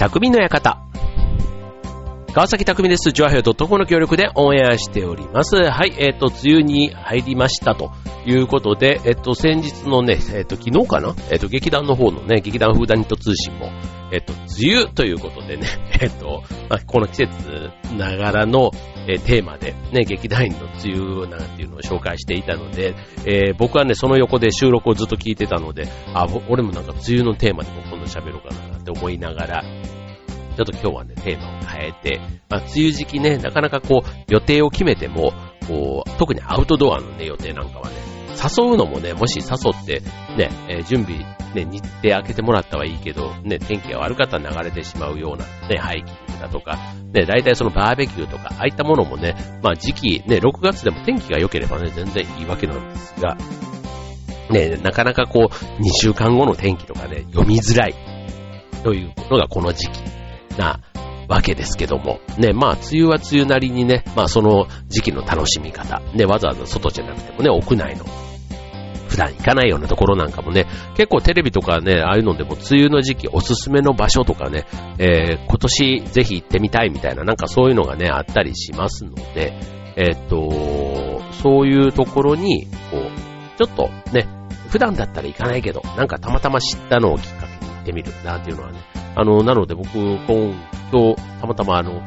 匠の館。川崎匠です。ジョアヘドットコの協力でオンエアしております。はい、えっ、ー、と、梅雨に入りましたということで、えっ、ー、と、先日のね、えっ、ー、と、昨日かな？えっ、と、劇団の方のね、劇団フーダニット通信も、えっ、と、梅雨ということでね、えっ、と、まあ、この季節ながらの、えテーマで、ね、劇団員の梅雨なんていうのを紹介していたので、え僕はね、その横で収録をずっと聞いてたので、あ、俺もなんか梅雨のテーマでも今度喋ろうかなって思いながら、ちょっと今日はね、テーマを変えて、まあ、梅雨時期ね、なかなかこう、予定を決めても、こう、特にアウトドアのね、予定なんかはね、誘うのもね、もし誘って、ね、えー、準備、ね、日程開けてもらったはいいけど、ね、天気が悪かったら流れてしまうような、ね、ハイキングだとか、ね、大体そのバーベキューとか、ああいったものもね、まあ時期、ね、6月でも天気が良ければね、全然いいわけなんですが、ね、なかなかこう、2週間後の天気とかね、読みづらい、というのがこの時期なわけですけども。ね、まあ、梅雨は梅雨なりにね、まあ、その時期の楽しみ方。ね、わざわざ外じゃなくてもね、屋内の普段行かないようなところなんかもね、結構テレビとかね、ああいうのでも梅雨の時期おすすめの場所とかね、えー、今年ぜひ行ってみたいみたいな、なんかそういうのがね、あったりしますので、えー、っと、そういうところに、こう、ちょっとね、普段だったら行かないけど、なんかたまたま知ったのをきっかけに行ってみるなんていうのはね、あの、なので僕、今日、たまたまあの、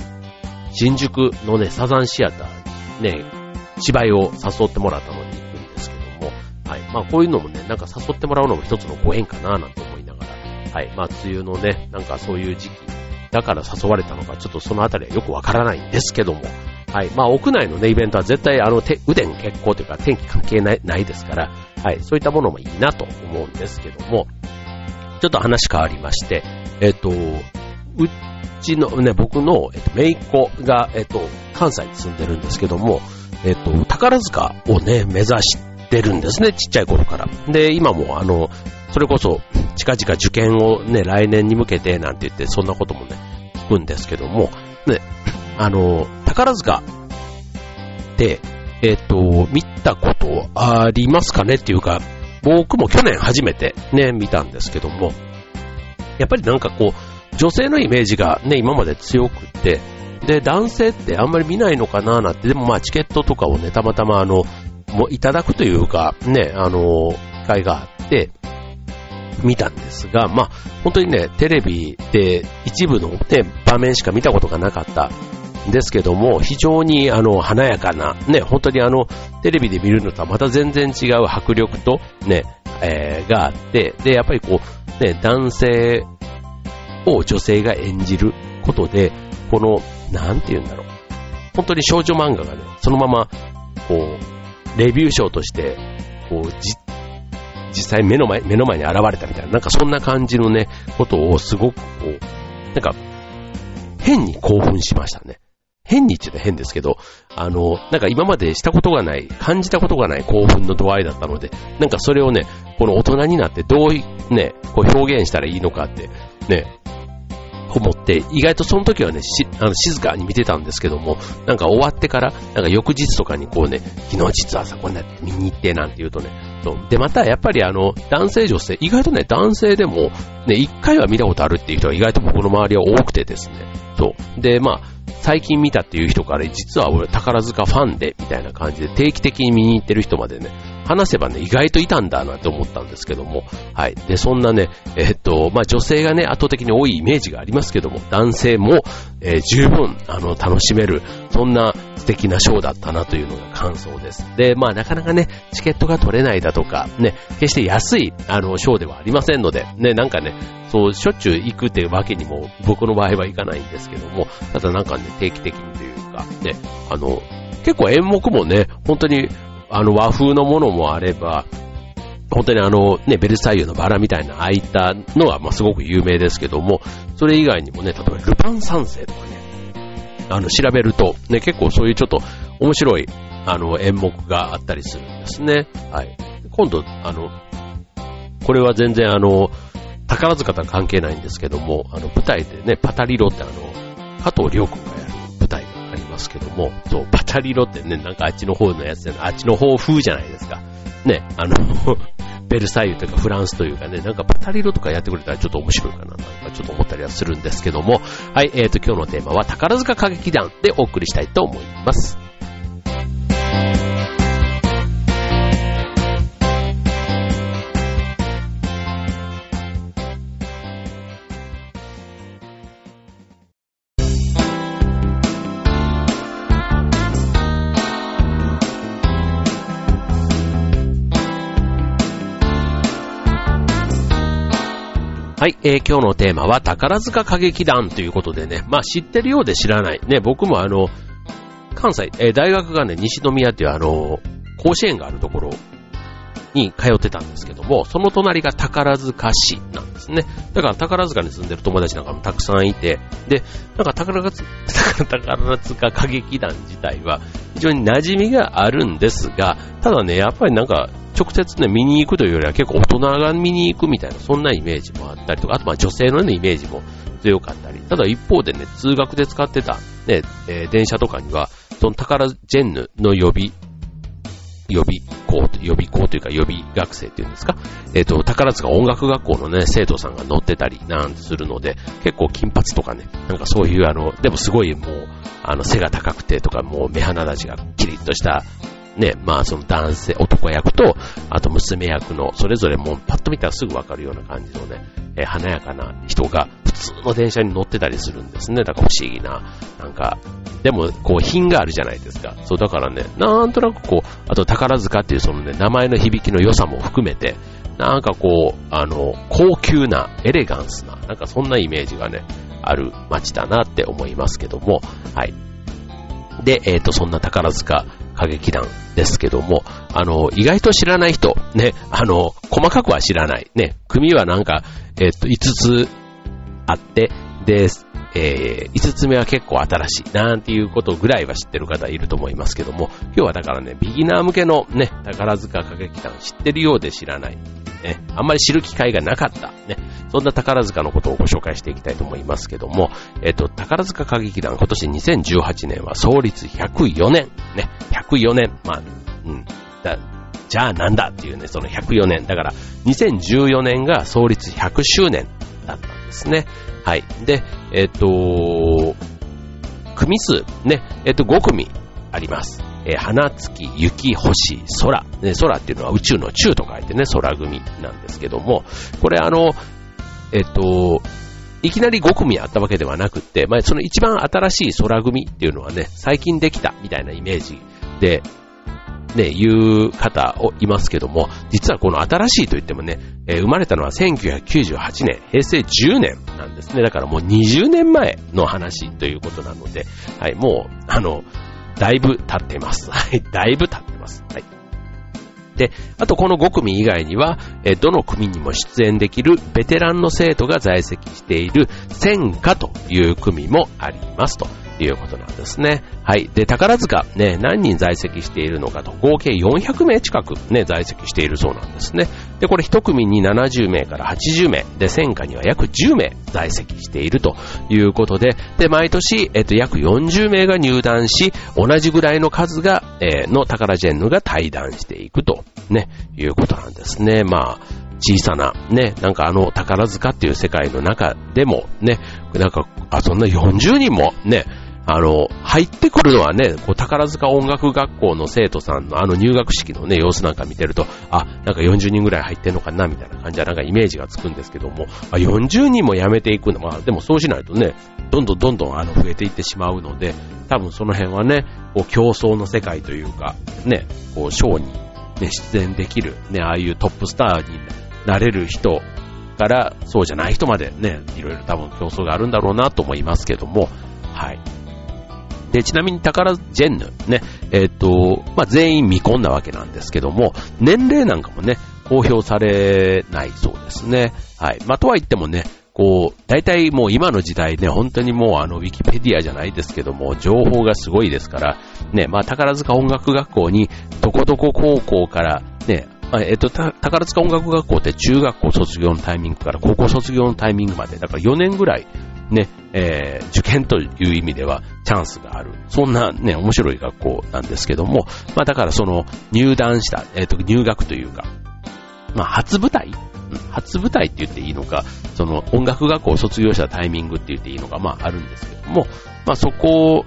新宿のね、サザンシアターにね、芝居を誘ってもらったのに、はい。まあこういうのもね、なんか誘ってもらうのも一つのご縁かななんて思いながら、はい。まあ梅雨のね、なんかそういう時期だから誘われたのか、ちょっとそのあたりはよくわからないんですけども、はい。まあ屋内のね、イベントは絶対あの、手、腕の結構というか天気関係ない、ないですから、はい。そういったものもいいなと思うんですけども、ちょっと話変わりまして、えっと、うちのね、僕の、えっと、姪っ子が、えっと、関西に住んでるんですけども、えっと、宝塚をね、目指してるんですね、ちっちゃい頃から。で、今もあの、それこそ、近々受験をね、来年に向けてなんて言って、そんなこともね、聞くんですけども、ね、あの、宝塚って、えっと、見たことありますかねっていうか、僕も去年初めてね、見たんですけども、やっぱりなんかこう、女性のイメージがね、今まで強くって、で、男性ってあんまり見ないのかななんて、でもまあチケットとかをね、たまたまあの、もいただくというか、ね、あの、機会があって、見たんですが、まあ、本当にね、テレビで一部のね、場面しか見たことがなかったんですけども、非常にあの、華やかな、ね、本当にあの、テレビで見るのとはまた全然違う迫力と、ね、えー、があって、で、やっぱりこう、ね、男性を女性が演じることで、この、なんて言うんだろう。本当に少女漫画がね、そのまま、こう、レビュー賞として、こう、じ、実際目の前、目の前に現れたみたいな、なんかそんな感じのね、ことをすごくこう、なんか、変に興奮しましたね。変に言って変ですけど、あの、なんか今までしたことがない、感じたことがない興奮の度合いだったので、なんかそれをね、この大人になってどうね、こう表現したらいいのかって、ね、思って、意外とその時はね、し、あの、静かに見てたんですけども、なんか終わってから、なんか翌日とかにこうね、昨日実はさ、こんな見に行ってなんて言うとね、そう。で、またやっぱりあの、男性女性、意外とね、男性でも、ね、一回は見たことあるっていう人が意外と僕の周りは多くてですね、そう。で、まあ、最近見たっていう人から、実は俺宝塚ファンで、みたいな感じで定期的に見に行ってる人までね、話せばね、意外といたんだなって思ったんですけども、はい。で、そんなね、え、っと、まあ、女性がね、圧倒的に多いイメージがありますけども、男性も、えー、十分、あの、楽しめる、そんな素敵なショーだったなというのが感想です。で、まあ、なかなかね、チケットが取れないだとか、ね、決して安い、あの、ショーではありませんので、ね、なんかね、そう、しょっちゅう行くってわけにも、僕の場合はいかないんですけども、ただなんかね、定期的にというか、ね、あの、結構演目もね、本当にあの和風のものもあれば、本当にあのね、ベルサイユのバラみたいなああいたのはまあすごく有名ですけども、それ以外にもね、例えばルパン三世とかね、あの調べるとね、結構そういうちょっと面白いあの演目があったりするんですね。はい。今度、あの、これは全然あの、宝塚とは関係ないんですけども、あの舞台でね、パタリロってあの、加藤良君がますけども、そう、バタリロってね、なんかあっちの方のやつで、あっちの方風じゃないですか。ね、あの ベルサイユというかフランスというかね、なんかバタリロとかやってくれたらちょっと面白いかななんかちょっと思ったりはするんですけども、はい、えーと、今日のテーマは宝塚歌劇団でお送りしたいと思います。はい、えー、今日のテーマは宝塚歌劇団ということでね、まあ知ってるようで知らない。ね、僕もあの、関西、えー、大学がね、西宮っていうあの、甲子園があるところに通ってたんですけども、その隣が宝塚市なんですね。だから宝塚に住んでる友達なんかもたくさんいて、で、なんか宝塚、宝塚歌劇団自体は非常に馴染みがあるんですが、ただね、やっぱりなんか直接ね、見に行くというよりは結構大人が見に行くみたいな、そんなイメージもあったりとか、あとまあ女性のね、イメージも。強かったり、ただ一方でね、通学で使ってた、ね、えー、電車とかには、その宝ジェンヌの予備、予備校、予備校というか予備学生っていうんですか？えっ、ー、と、宝塚音楽学校のね、生徒さんが乗ってたりなんするので、結構金髪とかね、なんかそういうあの、でもすごいもう、あの、背が高くてとか、もう目鼻立ちがキリッとしたね、まあその男性、男役と、あと娘役の、それぞれもうパッと見たらすぐわかるような感じのね、えー、華やかな人が普通の電車に乗ってたりするんですね。だから不思議な、なんか、でもこう品があるじゃないですか。そうだからね、なんとなくこう、あと宝塚っていうそのね、名前の響きの良さも含めて、なんかこう、あの、高級な、エレガンスな、なんかそんなイメージがね、ある街だなって思いますけども、はい。で、えっ、ー、と、そんな宝塚歌劇団ですけども、あの、意外と知らない人、ね、あの、細かくは知らない。ね、組はなんか、えっ、と、5つあって、で、えー、5つ目は結構新しい、なんていうことぐらいは知ってる方いると思いますけども、今日はだからね、ビギナー向けのね、宝塚歌劇団知ってるようで知らない、ね、あんまり知る機会がなかった、ね、そんな宝塚のことをご紹介していきたいと思いますけども、えっと、宝塚歌劇団、今年2018年は創立104年、ね、104年、まあ、うん、だじゃあなんだっていうね、その104年。だから、2014年が創立100周年。ですね。はい。で、えっ、と、組数、ね、えっ、と、5組あります。えー、花月、雪、星、空。ね、空っていうのは宇宙の宙と書いてね、空組なんですけども、これあの、えっと、いきなり5組あったわけではなくて、まあ、その一番新しい空組っていうのはね、最近できたみたいなイメージで、ね、言う方をいますけども、実はこの新しいと言ってもね、えー、生まれたのは1998年、平成10年なんですね。だからもう20年前の話ということなので、はい、もう、あの、だいぶ経ってます。はい、だいぶ経ってます。はい。で、あとこの5組以外には、えどの組にも出演できるベテランの生徒が在籍している戦火という組もありますと。いうことなんですね。はい。で、宝塚、ね、何人在籍しているのかと、合計400名近くね、在籍しているそうなんですね。で、これ一組に70名から80名、で、戦火には約10名在籍しているということで、で、毎年、えっと、約40名が入団し、同じぐらいの数が、えー、の宝ジェンヌが退団していくと、ね、いうことなんですね。まあ、小さな、ね、なんかあの宝塚っていう世界の中でもね、なんか、あ、そんな40人もね、あの、入ってくるのはね、こう宝塚音楽学校の生徒さんのあの入学式のね、様子なんか見てると、あ、なんか40人ぐらい入ってんのかな、みたいな感じはなんかイメージがつくんですけども、あ40人も辞めていくの、まあでもそうしないとね、どんどんどんどんあの増えていってしまうので、多分その辺はね、こう競争の世界というか、ね、こうショーに、ね、出演できる、ね、ああいうトップスターになれる人から、そうじゃない人までね、いろいろ多分競争があるんだろうなと思いますけども、はい。で、ちなみに宝ジェンヌ、ね、えっ、ー、と、まあ、全員未婚なわけなんですけども、年齢なんかもね、公表されないそうですね。はい。まあ、とは言ってもね、こう、大体もう今の時代ね、本当にもうあの、ウィキペディアじゃないですけども、情報がすごいですから、ね、まあ、宝塚音楽学校に、どこどこ高校から、ね、えっと、宝塚音楽学校って中学校卒業のタイミングから高校卒業のタイミングまで、だから4年ぐらいね、えー、受験という意味ではチャンスがある。そんなね、面白い学校なんですけども、まあだからその入団した、えっ、ー、と、入学というか、まあ、初舞台？初舞台って言っていいのか、その音楽学校を卒業したタイミングって言っていいのか、まああるんですけども、まあそこ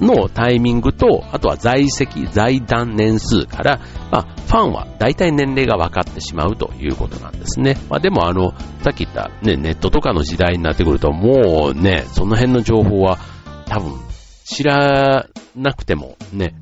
のタイミングと、あとは在籍、在団年数から、まあ、ファンは大体年齢が分かってしまうということなんですね。まあ、でもあの、さっき言ったね、ネットとかの時代になってくると、もうね、その辺の情報は多分知らなくてもね、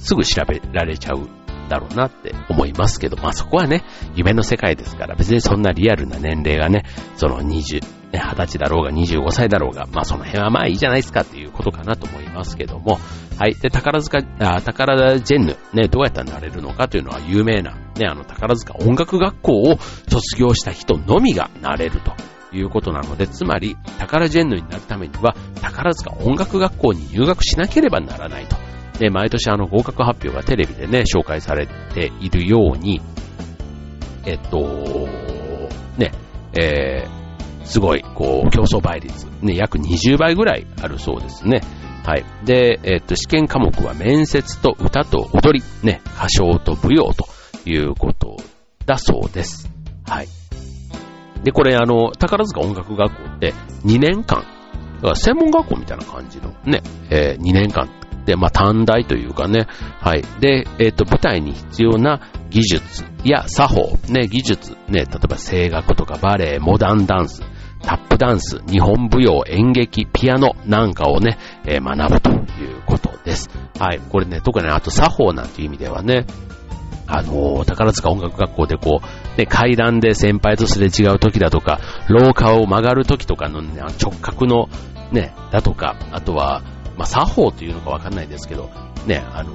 すぐ調べられちゃうだろうなって思いますけど、まあそこはね、夢の世界ですから、別にそんなリアルな年齢がね、その20、ね、20歳だろうが25歳だろうが、まあその辺はまあいいじゃないですかっていうことかなと思いますけども、はい。で、宝塚、あ宝田ジェンヌ、ね、どうやったらなれるのかというのは有名な、ね、あの宝塚音楽学校を卒業した人のみがなれると。いうことなので、つまり、宝ジェンヌになるためには、宝塚音楽学校に入学しなければならないと。で、毎年あの合格発表がテレビでね、紹介されているように、えっと、ね、えー、すごい、こう、競争倍率、ね、約20倍ぐらいあるそうですね。はい。で、えっと、試験科目は面接と歌と踊り、ね、歌唱と舞踊ということだそうです。はい。で、これあの、宝塚音楽学校って2年間、だから専門学校みたいな感じのね、えー、2年間で、まあ、短大というかね、はい。で、えっ、と、舞台に必要な技術や作法、ね、技術、ね、例えば声楽とかバレエ、モダンダンス、タップダンス、日本舞踊、演劇、ピアノなんかをね、えー、学ぶということです。はい。これね、特にあと作法なんていう意味ではね、あのー、宝塚音楽学校でこう、ね、階段で先輩とすれ違う時だとか、廊下を曲がる時とかの、ね、直角のね、だとか、あとは、まあ、作法というのかわかんないですけど、ね、あの、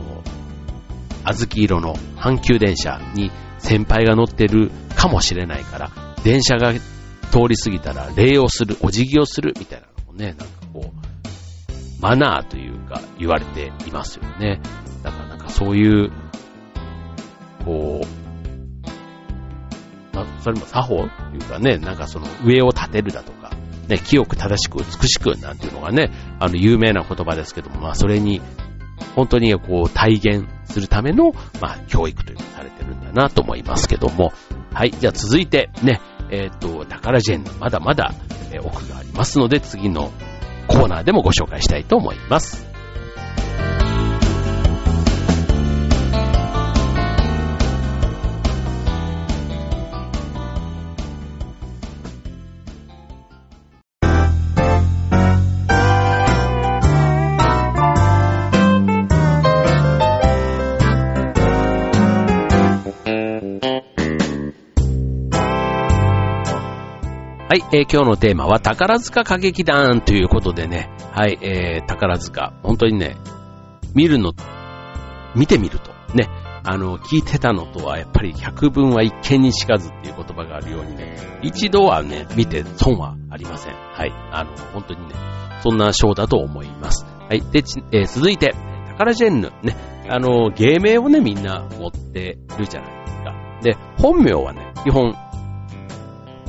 小豆色の阪急電車に先輩が乗ってるかもしれないから、電車が通り過ぎたら礼をする、お辞儀をするみたいなのもね、なんかこう、マナーというか言われていますよね。だからなんかそういう、こう、まあ、それも作法というかね、なんかその上を立てるだとか、ね、清く正しく美しくなんていうのがね、あの、有名な言葉ですけども、まあ、それに、本当にこう、体現するための、まあ、教育というのがされてるんだなと思いますけども、はい、じゃあ続いて、ね、えっ、ー、と、宝ジェンヌ、まだまだ、奥がありますので、次のコーナーでもご紹介したいと思います。今日のテーマは宝塚歌劇団ということでね、はい、えー、宝塚、本当にね、見るの、見てみると、ね、あの、聞いてたのとはやっぱり百分は一見にしかずっていう言葉があるようにね、一度はね、見て損はありません。はい、あの、本当にね、そんなショーだと思います。はい、で、えー、続いて、宝ジェンヌ、ね、あの、芸名をね、みんな持ってるじゃないですか。で、本名はね、基本、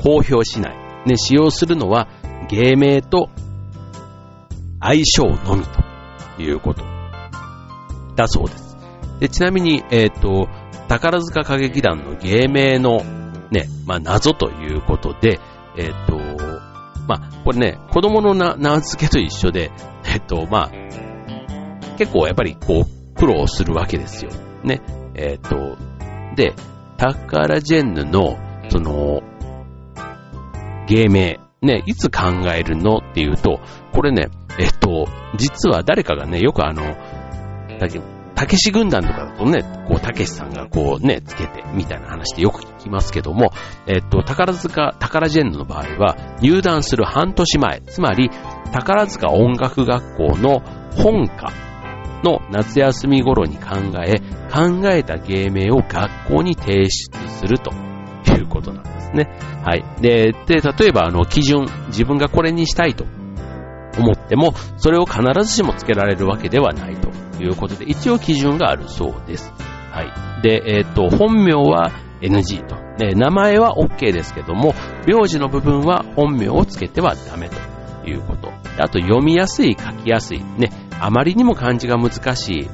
公表しない。ね、使用するのは芸名と相性のみということだそうです。でちなみに、えっ、ー、と、宝塚歌劇団の芸名のね、まあ、謎ということで、えっ、ー、と、まあ、これね、子供の名付けと一緒で、えっ、ー、と、まあ、結構やっぱりこう、苦労するわけですよ。ね。えっ、と、で、タッカーラジェンヌの、その、芸名、ね、いつ考えるのっていうと、これね、えっと、実は誰かがね、よくあの、たけし軍団とかだとね、こう、たけしさんがこうね、つけて、みたいな話でよく聞きますけども、えっと、宝塚、宝ジェンヌの場合は、入団する半年前、つまり、宝塚音楽学校の本科の夏休み頃に考え、考えた芸名を学校に提出するということなんですね。はい。で、で、例えばあの基準、自分がこれにしたいと思っても、それを必ずしもつけられるわけではないということで、一応基準があるそうです。はい。で、えっ、ー、と、本名は NG と。ね、名前は OK ですけども、名字の部分は本名をつけてはダメということ。あと、読みやすい、書きやすい。ね、あまりにも漢字が難しい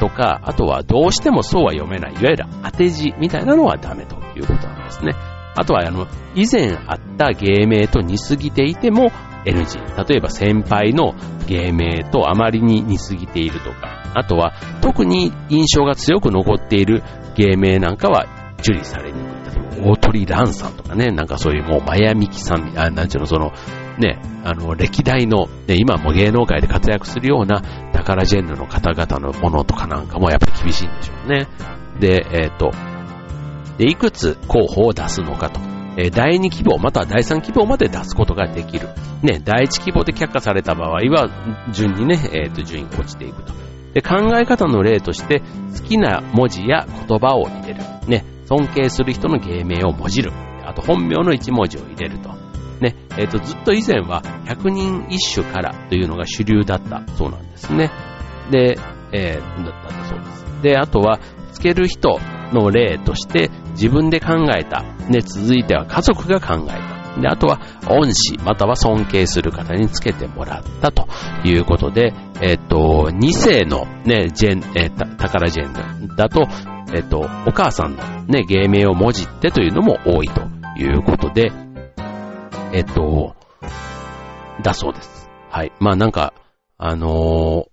とか、あとはどうしてもそうは読めない、いわゆる当て字みたいなのはダメということなんですね。あとは、あの、以前あった芸名と似すぎていても NG。例えば先輩の芸名とあまりに似すぎているとか、あとは特に印象が強く残っている芸名なんかは受理されにくい。大鳥蘭さんとかね、なんかそういうもうマヤミキさん、あなんちゅうの、その、ね、あの、歴代の、ね、今も芸能界で活躍するようなタカラジェンヌの方々のものとかなんかもやっぱり厳しいんでしょうね。で、えっ、ー、と、いくつ候補を出すのかと。え、第2希望または第3希望まで出すことができる。ね、第1希望で却下された場合は、順にね、えっ、ー、と、順位が落ちていくと。で、考え方の例として、好きな文字や言葉を入れる。ね、尊敬する人の芸名をもじる。あと、本名の一文字を入れると。ね、えっ、ー、と、ずっと以前は百人一首からというのが主流だったそうなんですね。で、えー、だったそうです。で、あとは、つける人の例として、自分で考えた。ね、続いては家族が考えた。で、あとは、恩師、または尊敬する方につけてもらったということで、えっ、と、2世のね、ジェン、えー、宝ジェンだと、えっ、と、お母さんのね、芸名をもじってというのも多いということで、えっと、だそうです。はい。まあなんか、あの、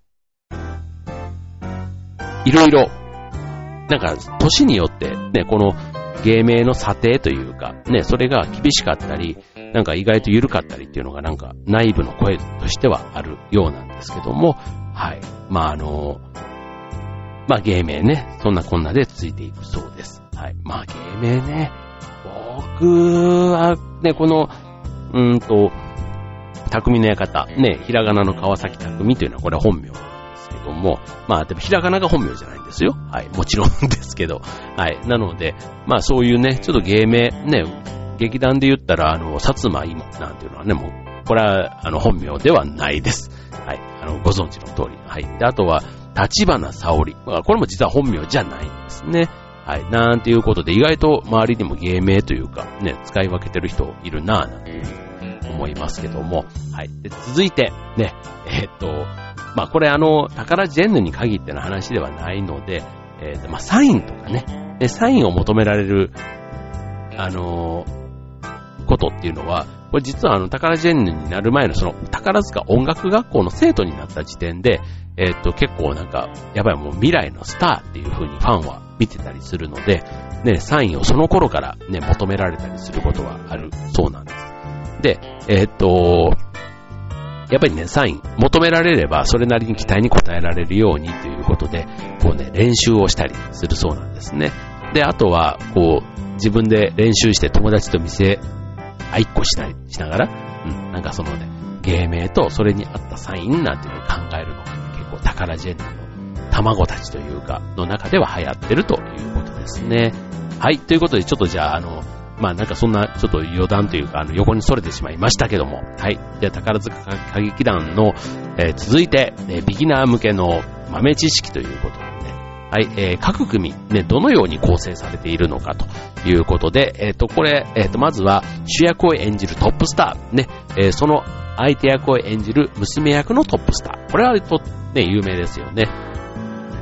いろいろ、なんか、年によってね、この芸名の査定というか、ね、それが厳しかったり、なんか意外と緩かったりっていうのがなんか内部の声としてはあるようなんですけども、はい。まああの、まあ芸名ね、そんなこんなでついていくそうです。はい。まあ芸名ね、僕はね、このうんと、匠の館、ね、ひらがなの川崎匠というのはこれ本名も、まあでもひらがなが本名じゃないんですよ。はい、もちろんですけど。はい、なので、まあそういうね、ちょっと芸名、ね、劇団で言ったら、あの、薩摩芋なんていうのはね、もう、これは、あの、本名ではないです。はい、あの、ご存知の通り。はい。で、あとは、立花沙織。まあこれも実は本名じゃないんですね。はい。なんていうことで、意外と周りにも芸名というか、ね、使い分けてる人いるなぁ、なんて思いますけども。はい。で、続いて、ね、えー、っと、まあ、これあの、宝ジェンヌに限っての話ではないので、えー、っと、まあ、サインとかね、で、サインを求められる、あのー、ことっていうのは、これ実はあの、宝ジェンヌになる前のその、宝塚音楽学校の生徒になった時点で、えっと、結構なんか、やばいもう未来のスターっていう風にファンは見てたりするので、ね、サインをその頃からね、求められたりすることはあるそうなんです。で、えー、っと、やっぱりね、サイン求められればそれなりに期待に応えられるようにということで、こうね、練習をしたりするそうなんですね。で、あとは、こう、自分で練習して友達と店、あいっこしたりしながら、うん、なんかそのね、芸名とそれに合ったサインなんていうのを考えるのが結構宝ジェンヌの卵たちというか、の中では流行ってるということですね。はい、ということでちょっとじゃあ、あの、まあなんかそんなちょっと余談というか、あの横に逸れてしまいましたけども。はい。じゃあ宝塚歌劇団の、えー、続いて、えー、ビギナー向けの豆知識ということでね。はい。えー、各組、ね、どのように構成されているのかということで、えっ、ー、と、これ、えっ、ー、と、まずは主役を演じるトップスター。ね、えー、その相手役を演じる娘役のトップスター。これはと、ね、有名ですよね。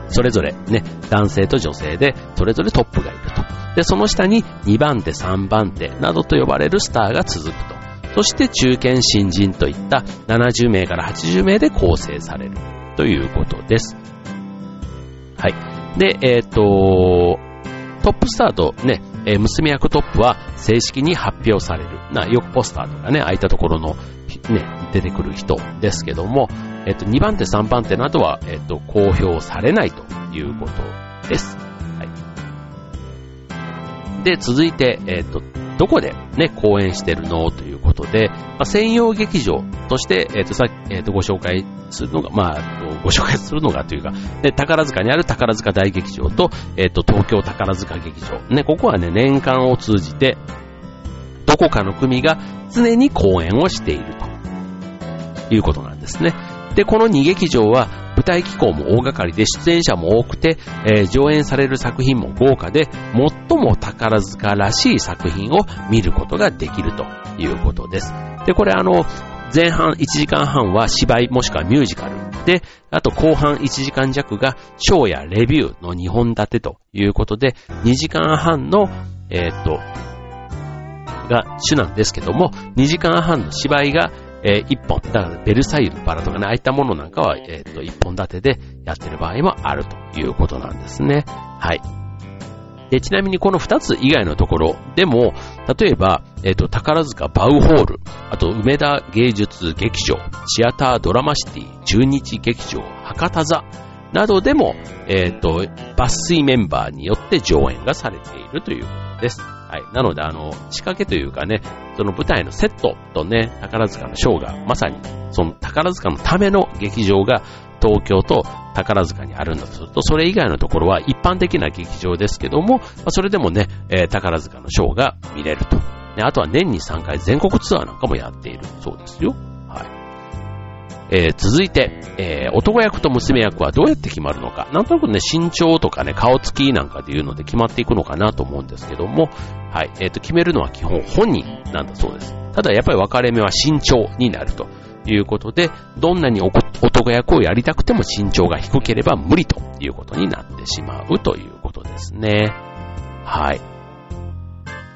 それぞれね、男性と女性で、それぞれトップがいると。で、その下に2番手、3番手などと呼ばれるスターが続くと。そして中堅新人といった70名から80名で構成されるということです。はい。で、えっ、ー、と、トップスターとね、え、娘役トップは正式に発表される。な、よくポスターとかね、空いたところの、ね、出てくる人ですけども、えっ、と、2番手、3番手などは、えっ、と、公表されないということです。はいで、続いて、えっ、と、どこでね、公演してるのということで、まあ、専用劇場として、えっ、と、さえっ、と、ご紹介するのが、まあ、ご紹介するのがというか、ね、宝塚にある宝塚大劇場と、えっ、と、東京宝塚劇場。ね、ここはね、年間を通じて、どこかの組が常に公演をしているということなんですね。で、この2劇場は舞台機構も大掛かりで出演者も多くて、えー、上演される作品も豪華で、最も宝塚らしい作品を見ることができるということです。で、これあの、前半1時間半は芝居もしくはミュージカルで、あと後半1時間弱がショーやレビューの2本立てということで、2時間半の、えー、っと、が主なんですけども、2時間半の芝居が、えー、1本。だからベルサイユのバラとかね、ああいったものなんかは、えー、と、1本立てでやってる場合もあるということなんですね。はい。で、ちなみにこの2つ以外のところでも、例えば、えっ、ー、と、宝塚バウホール、あと、梅田芸術劇場、シアタードラマシティ、中日劇場、博多座などでも、えっ、ー、と、抜粋メンバーによって上演がされているということです。はい。なので、あの、仕掛けというかね、その舞台のセットとね、宝塚のショーが、まさに、その宝塚のための劇場が東京と宝塚にあるんだとすると、それ以外のところは一般的な劇場ですけども、それでもね、えー、宝塚のショーが見れると。あとは年に3回全国ツアーなんかもやっているそうですよ。えー、続いて、えー、男役と娘役はどうやって決まるのか。なんとなくね、身長とかね、顔つきなんかで言うので決まっていくのかなと思うんですけども、はい。えっ、ー、と、決めるのは基本本人なんだそうです。ただやっぱり分かれ目は身長になると。いうことで、どんなに男役をやりたくても身長が低ければ無理ということになってしまうということですね。はい。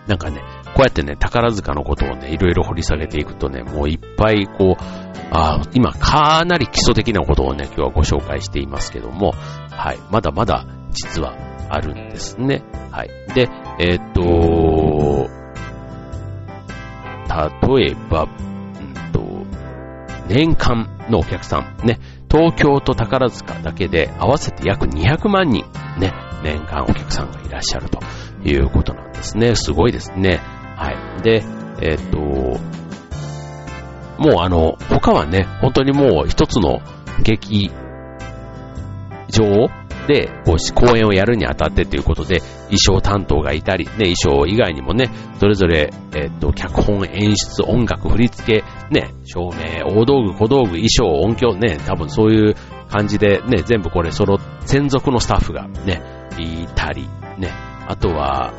なんかね、こうやってね、宝塚のことをね、いろいろ掘り下げていくとね、もういっぱいこう、あ今かなり基礎的なことをね、今日はご紹介していますけども、はい、まだまだ実はあるんですね。はい。で、えー、っと、例えば、うんと年間のお客さん、ね、東京と宝塚だけで合わせて約200万人、ね、年間お客さんがいらっしゃるということなんですね。すごいですね。で、えっ、と、もうあの、他はね、本当にもう一つの劇場で、こう、公演をやるにあたってということで、衣装担当がいたり、ね、衣装以外にもね、それぞれ、えっ、と、脚本、演出、音楽、振り付け、ね、照明、大道具、小道具、衣装、音響、ね、多分そういう感じで、ね、全部これ、その、専属のスタッフがね、いたり、ね、あとは、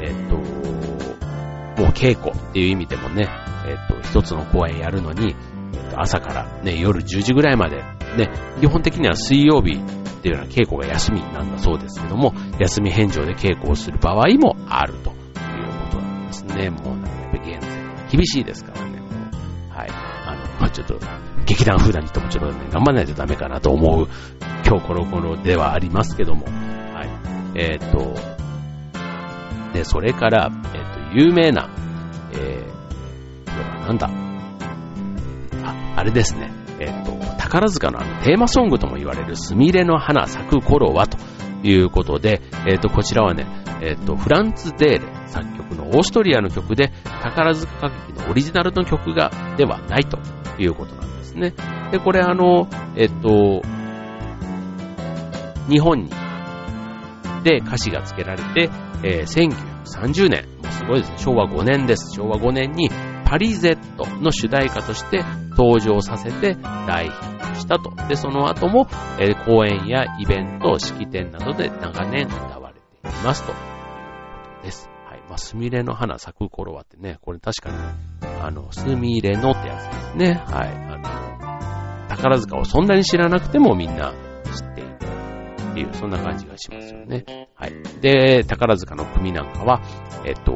えっ、と、もう稽古っていう意味でもね、えっ、と、一つの公演やるのに、朝からね、夜10時ぐらいまで、ね、基本的には水曜日っていうのは稽古が休みなんだそうですけども、休み返上で稽古をする場合もあるということなんですね。もうなんかやっぱ現在厳しいですからね。はい。あの、まあ、ちょっと、劇団風団にともちょっとね、頑張らないとダメかなと思う今日この頃ではありますけども、はい。えっ、と、で、それから、有名な、えー、これはなんだあ、あれですね。えっ、と、宝塚のあのテーマソングとも言われるスミレの花咲く頃はということで、えっ、と、こちらはね、えっ、と、フランツ・デーレ作曲のオーストリアの曲で、宝塚歌劇のオリジナルの曲が、ではないということなんですね。で、これあの、えっ、と、日本に、で歌詞が付けられて、えー、1930年、すごいですね、昭和5年です。昭和5年にパリゼットの主題歌として登場させて大ヒットしたと。で、その後も、えー、公演やイベント、式典などで長年歌われていますと。です。はい。まあ、スミレの花咲く頃はってね、これ確かに、あの、スミレのってやつですね。はい。あの、宝塚をそんなに知らなくてもみんなっていう、そんな感じがしますよね。はい。で、宝塚の組なんかは、えっと、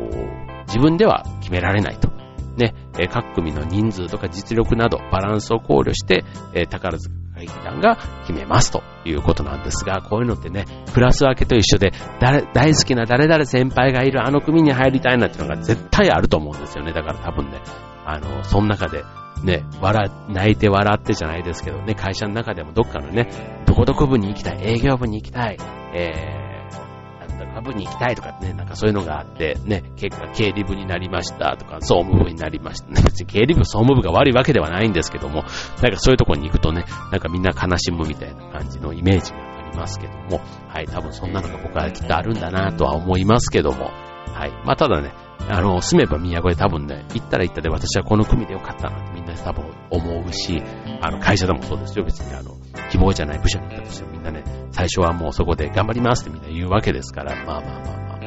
自分では決められないと。ね、各組の人数とか実力などバランスを考慮して、宝塚歌劇団が決めますということなんですが、こういうのってね、クラス分けと一緒で、誰、大好きな誰々先輩がいるあの組に入りたいなっていうのが絶対あると思うんですよね。だから多分ね、あの、その中で、ね、笑、泣いて笑ってじゃないですけどね、会社の中でもどっかのね、どこどこ部に行きたい、営業部に行きたい、えー、部に行きたいとかね、なんかそういうのがあって、ね、結果経理部になりましたとか、総務部になりましたね。別に経理部、総務部が悪いわけではないんですけども、なんかそういうとこに行くとね、なんかみんな悲しむみたいな感じのイメージがありますけども、はい、多分そんなのが僕はきっとあるんだなとは思いますけども、はい。まあ、ただね、あの、住めば都で多分ね、行ったら行ったで私はこの組でよかったなってみんな多分思うし、あの、会社でもそうですよ、別にあの、希望じゃない部署に行ったとしてもみんなね、最初はもうそこで頑張りますってみんな言うわけですから、まあまあまあまあ、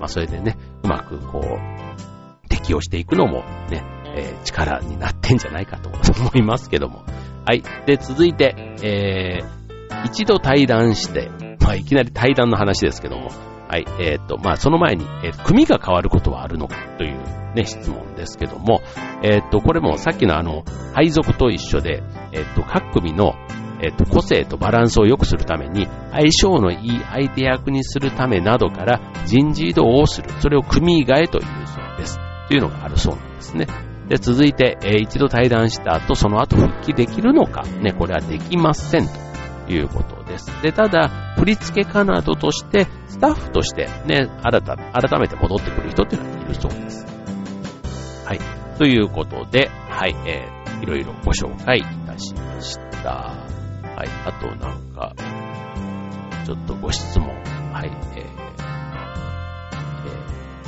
まあそれでね、うまくこう、適応していくのもね、えー、力になってんじゃないかと思いますけども、はい。で、続いて、えー、一度対談して、まあ、いきなり対談の話ですけども、はい。えっ、ー、と、まあ、その前に、えー、組が変わることはあるのかというね、質問ですけども、えっ、ー、と、これもさっきのあの、配属と一緒で、えっ、と、各組の、えっ、と、個性とバランスを良くするために、相性のいい相手役にするためなどから人事異動をする。それを組替えというそうです。というのがあるそうなんですね。で、続いて、え一度対談した後、その後復帰できるのか。ね、これはできません。ということです。で、ただ、振付家などとして、スタッフとしてね、新た、改めて戻ってくる人っていうのはいるそうです。はい。ということで、はい、えー、いろいろご紹介いたしました。はい。あとなんか、ちょっとご質問。はい。えー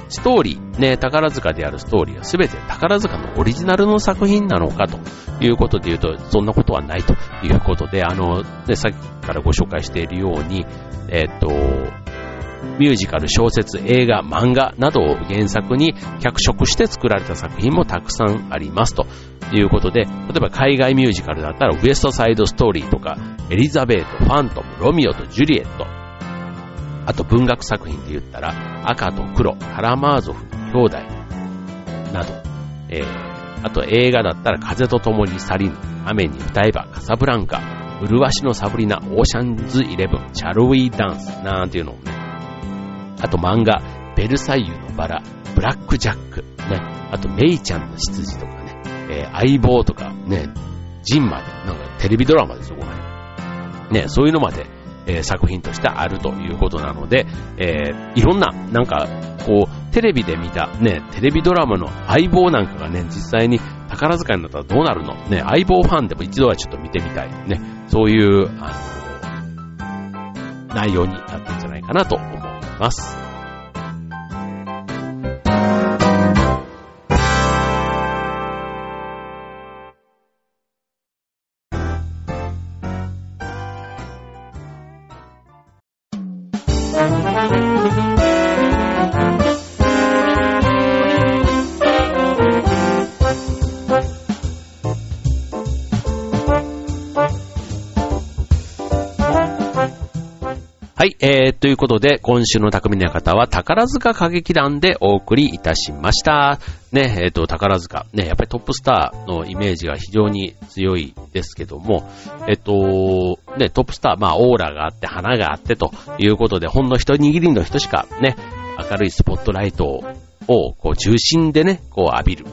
ストーリー、ね、宝塚であるストーリーはすべて宝塚のオリジナルの作品なのかということで言うと、そんなことはないということで、あの、ね、さっきからご紹介しているように、えっ、と、ミュージカル、小説、映画、漫画などを原作に脚色して作られた作品もたくさんありますということで、例えば海外ミュージカルだったらウエストサイドストーリーとか、エリザベート、ファントム、ロミオとジュリエット、あと文学作品で言ったら、赤と黒、カラマーゾフ兄弟など、えー、あと映画だったら風と共に去りぬ、雨に歌えばカサブランカ、麗しのサブリナ、オーシャンズイレブン、チャルウィーダンスなんていうのをね、あと漫画、ベルサイユのバラ、ブラックジャック、ね、あとメイちゃんの羊とかね、えー、相棒とかね、ジンまで、なんかテレビドラマですよ、これ。ね、そういうのまで、えー、作品としてあるということなので、えー、いろんな、なんか、こう、テレビで見た、ね、テレビドラマの相棒なんかがね、実際に宝塚になったらどうなるの？ね、相棒ファンでも一度はちょっと見てみたい。ね、そういう、あの、内容になってるんじゃないかなと思います。えー、ということで、今週の匠の館は宝塚歌劇団でお送りいたしました。ね、えっ、ー、と、宝塚、ね、やっぱりトップスターのイメージが非常に強いですけども、えっ、ー、と、ね、トップスター、まあ、オーラがあって、花があってということで、ほんの一握りの人しかね、明るいスポットライトを、こう、中心でね、こう浴びる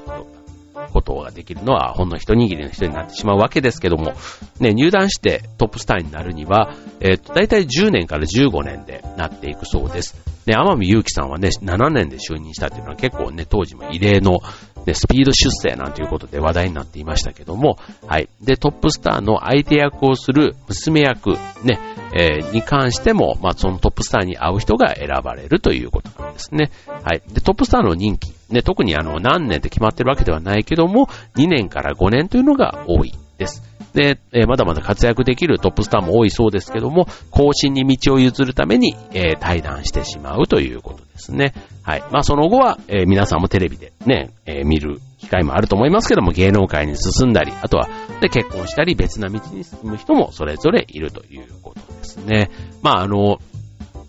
ことができるのはほんの一握りの人になってしまうわけですけども、ね、入団してトップスターになるには、えっ、ー、と、だいたい10年から15年でなっていくそうです。ね、天海祐希さんはね、7年で就任したっていうのは結構ね、当時も異例の、ね、スピード出世なんていうことで話題になっていましたけども、はい。で、トップスターの相手役をする娘役、ね、えー、に関しても、まあ、そのトップスターに会う人が選ばれるということなんですね。はい。で、トップスターの任期、ね、特にあの、何年って決まってるわけではないけども、2年から5年というのが多いです。で、え、まだまだ活躍できるトップスターも多いそうですけども、更新に道を譲るために、えー、対談してしまうということですね。はい。まあ、その後は、えー、皆さんもテレビでね、え見る機会もあると思いますけども、芸能界に進んだり、あとは、で、結婚したり、別な道に進む人もそれぞれいるということですね。まあ、あの、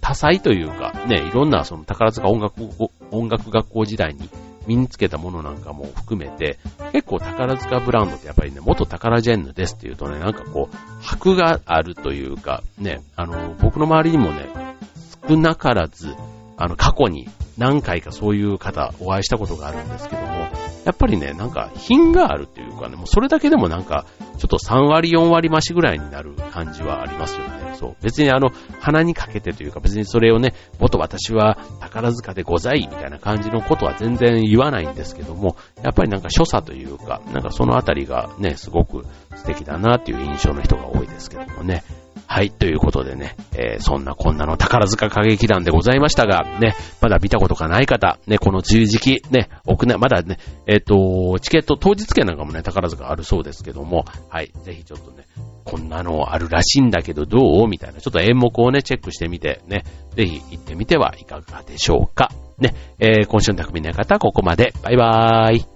多彩というか、ね、いろんなその宝塚音楽、音楽学校時代に身につけたものなんかも含めて、結構宝塚ブランドってやっぱりね、元宝ジェンヌですっていうとね、なんかこう、箔があるというか、ね、あの、僕の周りにもね、少なからず、あの、過去に何回かそういう方お会いしたことがあるんですけども、やっぱりね、なんか品があるっていうかね、もうそれだけでもなんか、ちょっと3割4割増しぐらいになる感じはありますよね。そう。別にあの、鼻にかけてというか別にそれをね、元私は宝塚でございみたいな感じのことは全然言わないんですけども、やっぱりなんか所作というか、なんかそのあたりがね、すごく素敵だなっていう印象の人が多いですけどもね。はい、ということでね、えー、そんなこんなの宝塚歌劇団でございましたが、ね、まだ見たことがない方、ね、この梅雨時期、ね、奥ね、まだね、えっ、ー、と、チケット当日券なんかもね、宝塚あるそうですけども、はい、ぜひちょっとね、こんなのあるらしいんだけどどう？みたいな、ちょっと演目をね、チェックしてみて、ね、ぜひ行ってみてはいかがでしょうか。ね、えー、今週の匠の方、ここまで。バイバーイ。